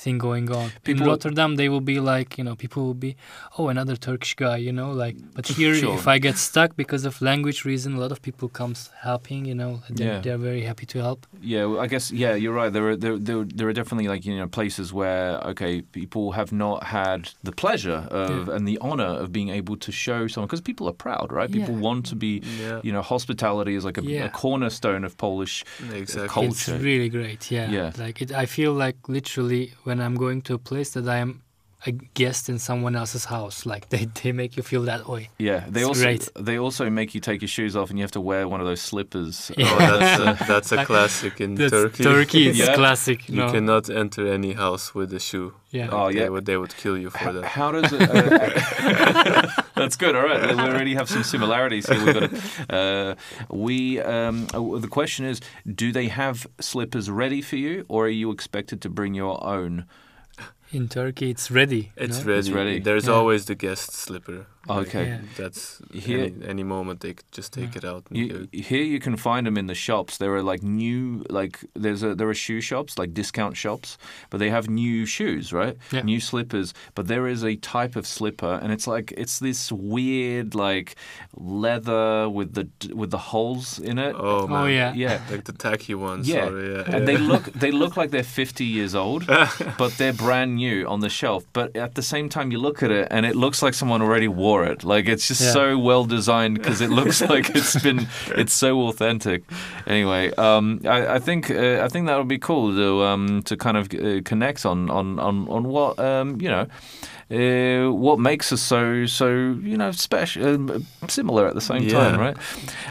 thing going on.
People-
In Rotterdam, they will be like, you know, people will be, oh, another Turkish guy, you know, like. But here,
Sure.
if I get stuck because of language reason, a lot of people comes helping, you know, they're,
Yeah.
they're very happy to help.
Yeah, well, I guess yeah, you're right. There are there, there there are definitely like you know places where okay, people have not had the pleasure of
Yeah.
and the honor of being able to show someone because people are proud, right? People
Yeah.
want to be.
yeah,
You know, hospitality is like a, a cornerstone of Polish.
exactly.
culture.
It's really great, yeah.
Yeah.
Like it, I feel like literally when I'm going to a place that I am a guest in someone else's house, like they, they make you feel that way.
Yeah, they
It's
also
great.
they also make you take your shoes off and you have to wear one of those slippers.
Yeah.
Oh, that's a, that's a classic in
That's
Turkey.
Turkey, it's
Yeah.
classic.
You cannot enter any house with a shoe.
yeah.
Oh yeah.
They
yeah.
would, they would kill you for
How,
that.
how does it? Uh, that's good. All right, we already have some similarities here. We've got. To, uh, we. Um, uh, the question is, do they have slippers ready for you, or are you expected to bring your own?
In Turkey, it's ready.
It's
know?
ready.
ready.
There's
Yeah.
always the guest slipper.
Okay.
Yeah.
That's
Here-
any, any moment they could just take it out. And
You, here you can find them in the shops. There are like new, like there's a there are shoe shops, like discount shops, but they have new shoes, right?
Yeah.
New slippers. But there is a type of slipper, and it's like it's this weird like leather with the with the holes in it.
oh, oh man.
Oh, yeah.
Yeah.
Like the tacky ones.
Yeah,
or, yeah.
and they look they look like they're 50 years old, but they're brand new on the shelf. But at the same time, you look at it and it looks like someone already wore it. Like it's just
Yeah.
so well designed because it looks like it's been it's so authentic. Anyway, um, I, I think uh, I think that would be cool to um, to kind of uh, connect on on on on what um, you know. Uh, what makes us so so you know special, um, similar at the same
Yeah.
time, right?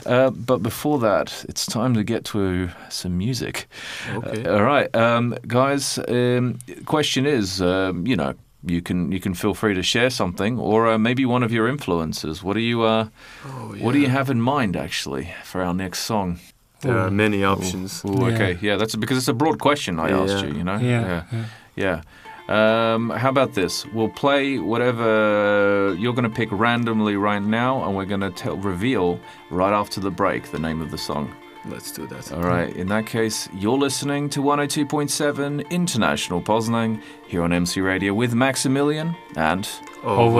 Uh, but before that, it's time to get to some music.
Okay.
Uh, all right, um, guys. Um, question is, um, you know, you can you can feel free to share something, or uh, maybe one of your influences. What do you uh,
oh,
What do you have in mind actually for our next song?
there are many options.
Ooh,
Yeah.
okay. Yeah, that's because it's a broad question I asked you, you know?
Yeah. yeah.
Yeah. Um, how about this? We'll play whatever you're going to pick randomly right now, and we're going to reveal right after the break the name of the song.
Let's do that.
All right. In that case, you're listening to 102.7 International Poznan here on MC Radio with Maximilian and
Oh,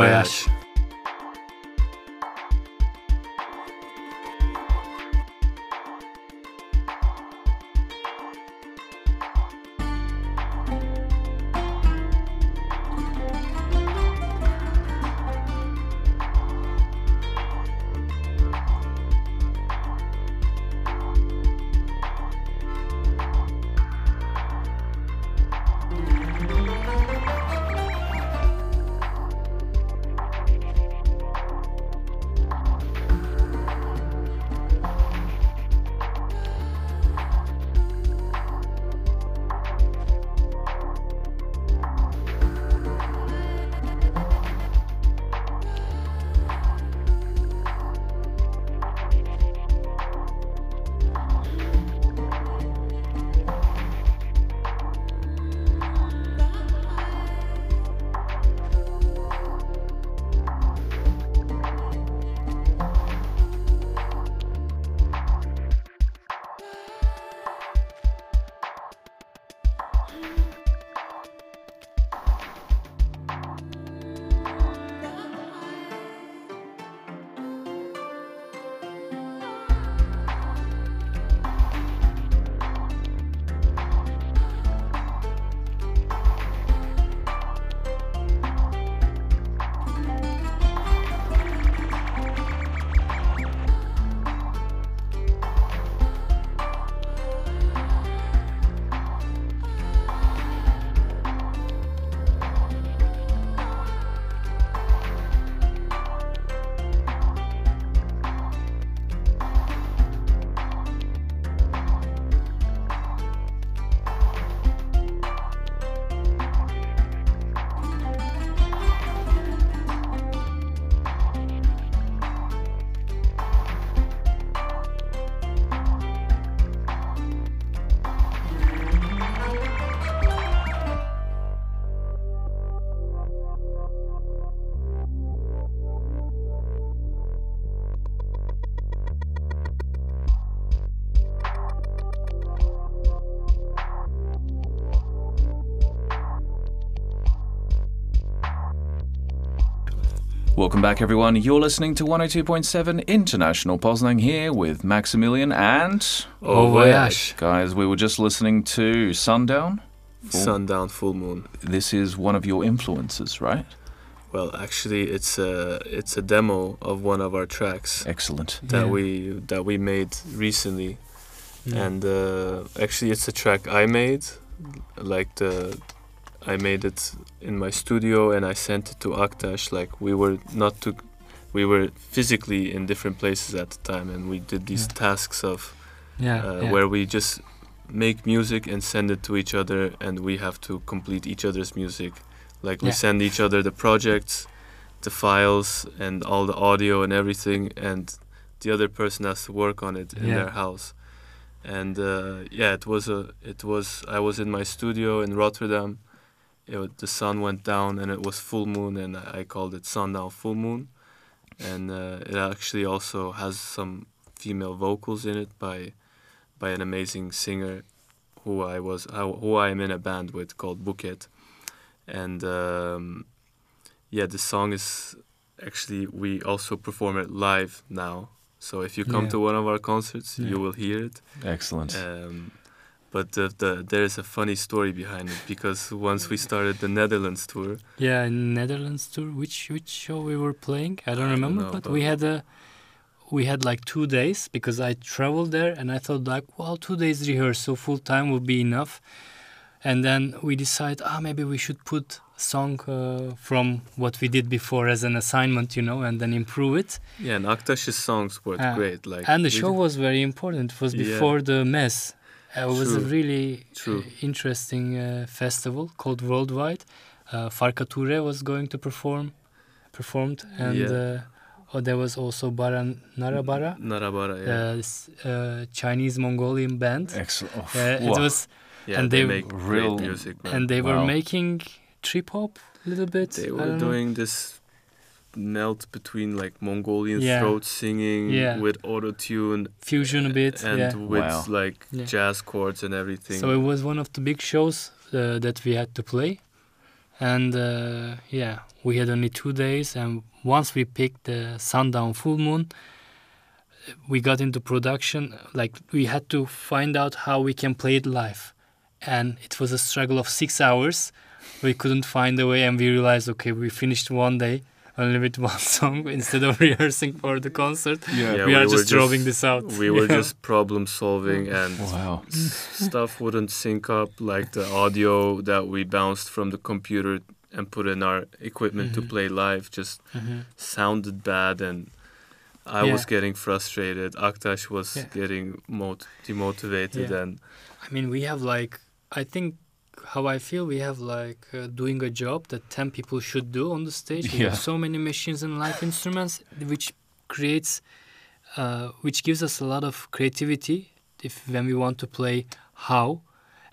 Welcome back, everyone. You're listening to 102.7 International Poznan here with Maximilian and.
Au voyage.
Guys, we were just listening to Sundown. Full-
Sundown, full moon.
This is one of your influences, right?
Well, actually, it's a it's a demo of one of our tracks
Excellent.
that
Yeah.
we that we made recently,
Yeah.
and uh, actually, it's a track I made. Like the, I made it in my studio, and I sent it to Aktaş. Like we were not to, we were physically in different places at the time, and we did these
Yeah.
tasks of
yeah,
uh,
yeah.
where we just make music and send it to each other and we have to complete each other's music like we send each other the projects the files and all the audio and everything and the other person has to work on it in their house and uh, yeah it was a it was i was in my studio in rotterdam it, the sun went down and it was full moon and i called it sundown full moon and uh, it actually also has some female vocals in it by by an amazing singer who I was who who I am in a band with called Bouquet, and um, yeah, the song is actually we also perform it live now. So if you come
Yeah.
to one of our concerts,
Yeah.
you will hear it.
Excellent.
Um, but the, the, there's a funny story behind it because once we started the Netherlands tour,
Yeah, Netherlands tour. Which which show we were playing? I don't
I don't
remember,
know,
but
but-
we had a we had like two days because I traveled there and I thought like, well, two days rehearsal full time will be enough. And then we decided, ah, maybe we should put song uh, from what we did before as an assignment, you know, and then improve it.
yeah, and Aktaş's songs were
Ah,
great. Like
and the show was very important. It was
Yeah.
before the mess. Uh, it was a really
True.
uh, interesting uh, festival called Worldwide. Uh, Farka Toure was going to perform, performed, and
Yeah.
uh, Oh, there was also Bara Narabara,
Narabara, yeah.
uh, s- uh, Chinese Mongolian band.
Excellent. Oh,
it
wow.
was,
yeah,
and
they,
they-
make
Real-
music. Man.
and they were making trip hop a little bit.
they were
don't know.
doing this melt between like Mongolian
Yeah.
throat singing
Yeah.
with auto tune
fusion a bit.
and
yeah.
with
Wow.
like
Yeah.
jazz chords and everything.
So it was one of the big shows uh, that we had to play, and uh, yeah, we had only two days. And once we picked the sundown full moon, we got into production. Like we had to find out how we can play it live, and it was a struggle of six hours. We couldn't find a way, and we realized, okay, we finished one day only with one song instead of rehearsing for the concert.
yeah.
Yeah,
we,
we
are
were
just throwing
just-
this out.
we were
Yeah.
just problem solving and
Wow.
stuff wouldn't sync up like the audio that we bounced from the computer and put in our equipment
Mhm.
to play live just
Mhm.
sounded bad and I
Yeah.
was getting frustrated. Aktaş was
Yeah.
getting mot- demotivated
Yeah.
and
I mean, we have like, I think how I feel, we have like uh, doing a job that 10 people should do on the stage. We
Yeah.
have so many machines and live instruments, which creates, uh, which gives us a lot of creativity if when we want to play how.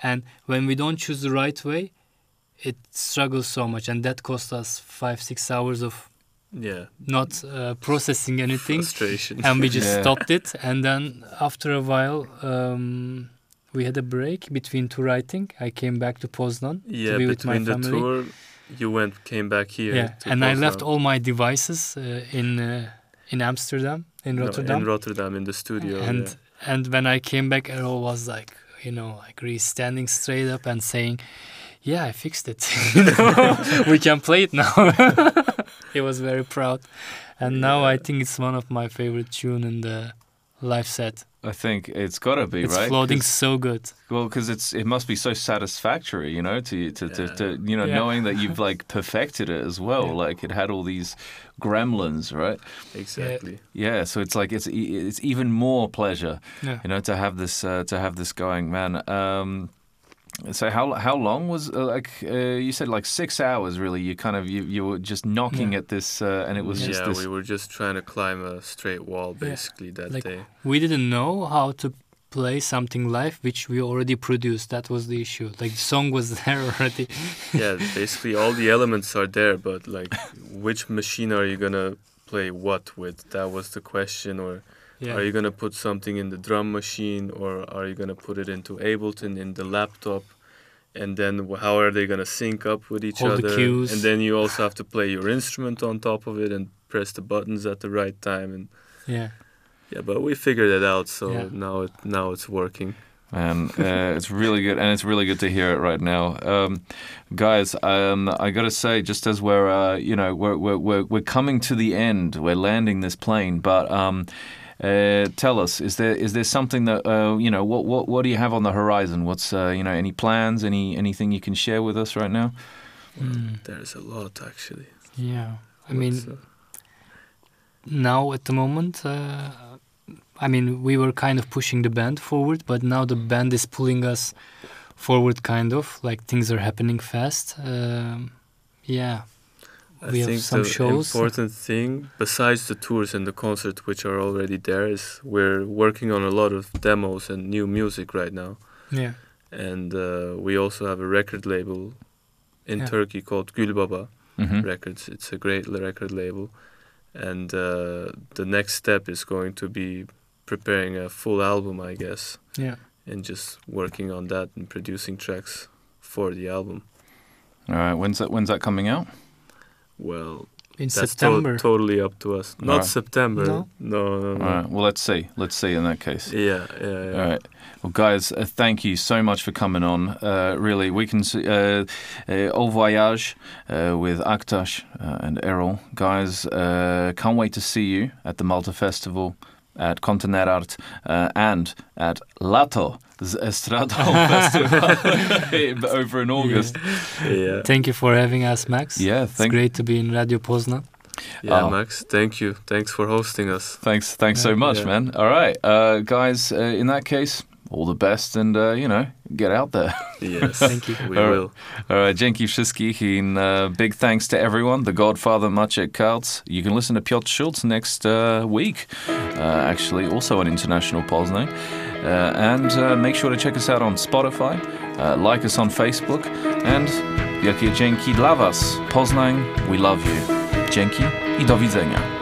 And when we don't choose the right way, it struggles so much. And that costs us five, six hours of
yeah,
not uh, processing anything
frustration.
and we just
Yeah.
stopped it and then after a while um, we had a break between two writing i came back to poznan
yeah,
to be with my family.
Yeah, between the tour you went came back here.
yeah and i left all my devices uh, in uh, in amsterdam in
No,
rotterdam
in Rotterdam in the studio.
and
yeah.
and when i came back erol was like you know like really standing straight up and saying yeah i fixed it we can play it now he was very proud and now i think it's one of my favorite tune in the live set
I think it's got to be
it's
right.
floating
'Cause-
so good
Well, because it's it must be so satisfactory, you know, to to, to,
Yeah.
to you know
Yeah.
knowing that you've like perfected it as well.
Yeah.
Like it had all these gremlins, right?
exactly.
Yeah. So it's like it's e- it's even more pleasure,
yeah
you know, to have this uh, to have this going, man. Um, so how how long was uh, like uh, you said like six hours really? You kind of you, you were just knocking
Yeah.
at this, uh, and it was
yeah,
just this.
we were just trying to climb a straight wall
Yeah.
basically that
Like-
day.
we didn't know how to play something live which we already produced that was the issue like the song was there already
yeah, basically all the elements are there, but like which machine are you gonna play what with? That was the question. Or
yeah
are you gonna put something in the drum machine, or are you gonna put it into Ableton in the laptop? And then how are they gonna sync up with each
All the
other?
cues.
And then you also have to play your instrument on top of it and press the buttons at the right time. And
yeah
yeah, but we figured it out, so
Yeah.
now it now it's working.
And uh, it's really good, and it's really good to hear it right now, um, guys. Um, I got to say, just as we're, uh, you know, we're, we're we're we're coming to the end, we're landing this plane. But um, uh, tell us, is there is there something that uh, you know? What what what do you have on the horizon? What's uh, you know? Any plans? Any anything you can share with us right now?
Mm,
There's a lot actually.
yeah i mean
What's, uh,
now at the moment uh, i mean we were kind of pushing the band forward but now the band is pulling us forward kind of like things are happening fast um, yeah
I
we have
think
some
the
shows.
important thing, besides the tours and the concert, which are already there, is we're working on a lot of demos and new music right now.
yeah
And uh, we also have a record label in
Yeah.
Turkey called Gülbaba
hmm
Records. It's a great record label. And uh, the next step is going to be preparing a full album, I guess,
yeah
and just working on that and producing tracks for the album.
All right. When's that? When's that coming out?
Well,
in
that's to-
september
totally up to us. Not
Alright.
September.
No?
No, no, no.
All right. Well, let's see. Let's see in that case.
Yeah, yeah, yeah.
All right. Well, guys, uh, thank you so much for coming on. Uh, really, we can see uh, uh, Au Voyage uh, with Aktaş uh, and Erol. Guys, uh, can't wait to see you at the Malta Festival, at Kontener Art, uh, and at Lato Estrado Festival over in August.
yeah.
thank you for having us max
Yeah,
it's great to be in radio poznan
Yeah,
Oh.
Max, thank you. Thanks for hosting us.
Thanks, thanks so much,
Yeah.
man. All right, uh, guys. Uh, in that case, all the best and, uh, you know, get out there.
Yes,
Thank you.
We
All right.
will.
All right, dzięki wszystkich and uh, big thanks to everyone. The Godfather Maciek Karts. You can listen to Piotr Schultz next uh, week, uh, actually, also on International Poznań. Uh, and uh, make sure to check us out on Spotify, uh, like us on Facebook, and wielkie dzięki dla Was. Poznań, we love you. Dzięki i do widzenia.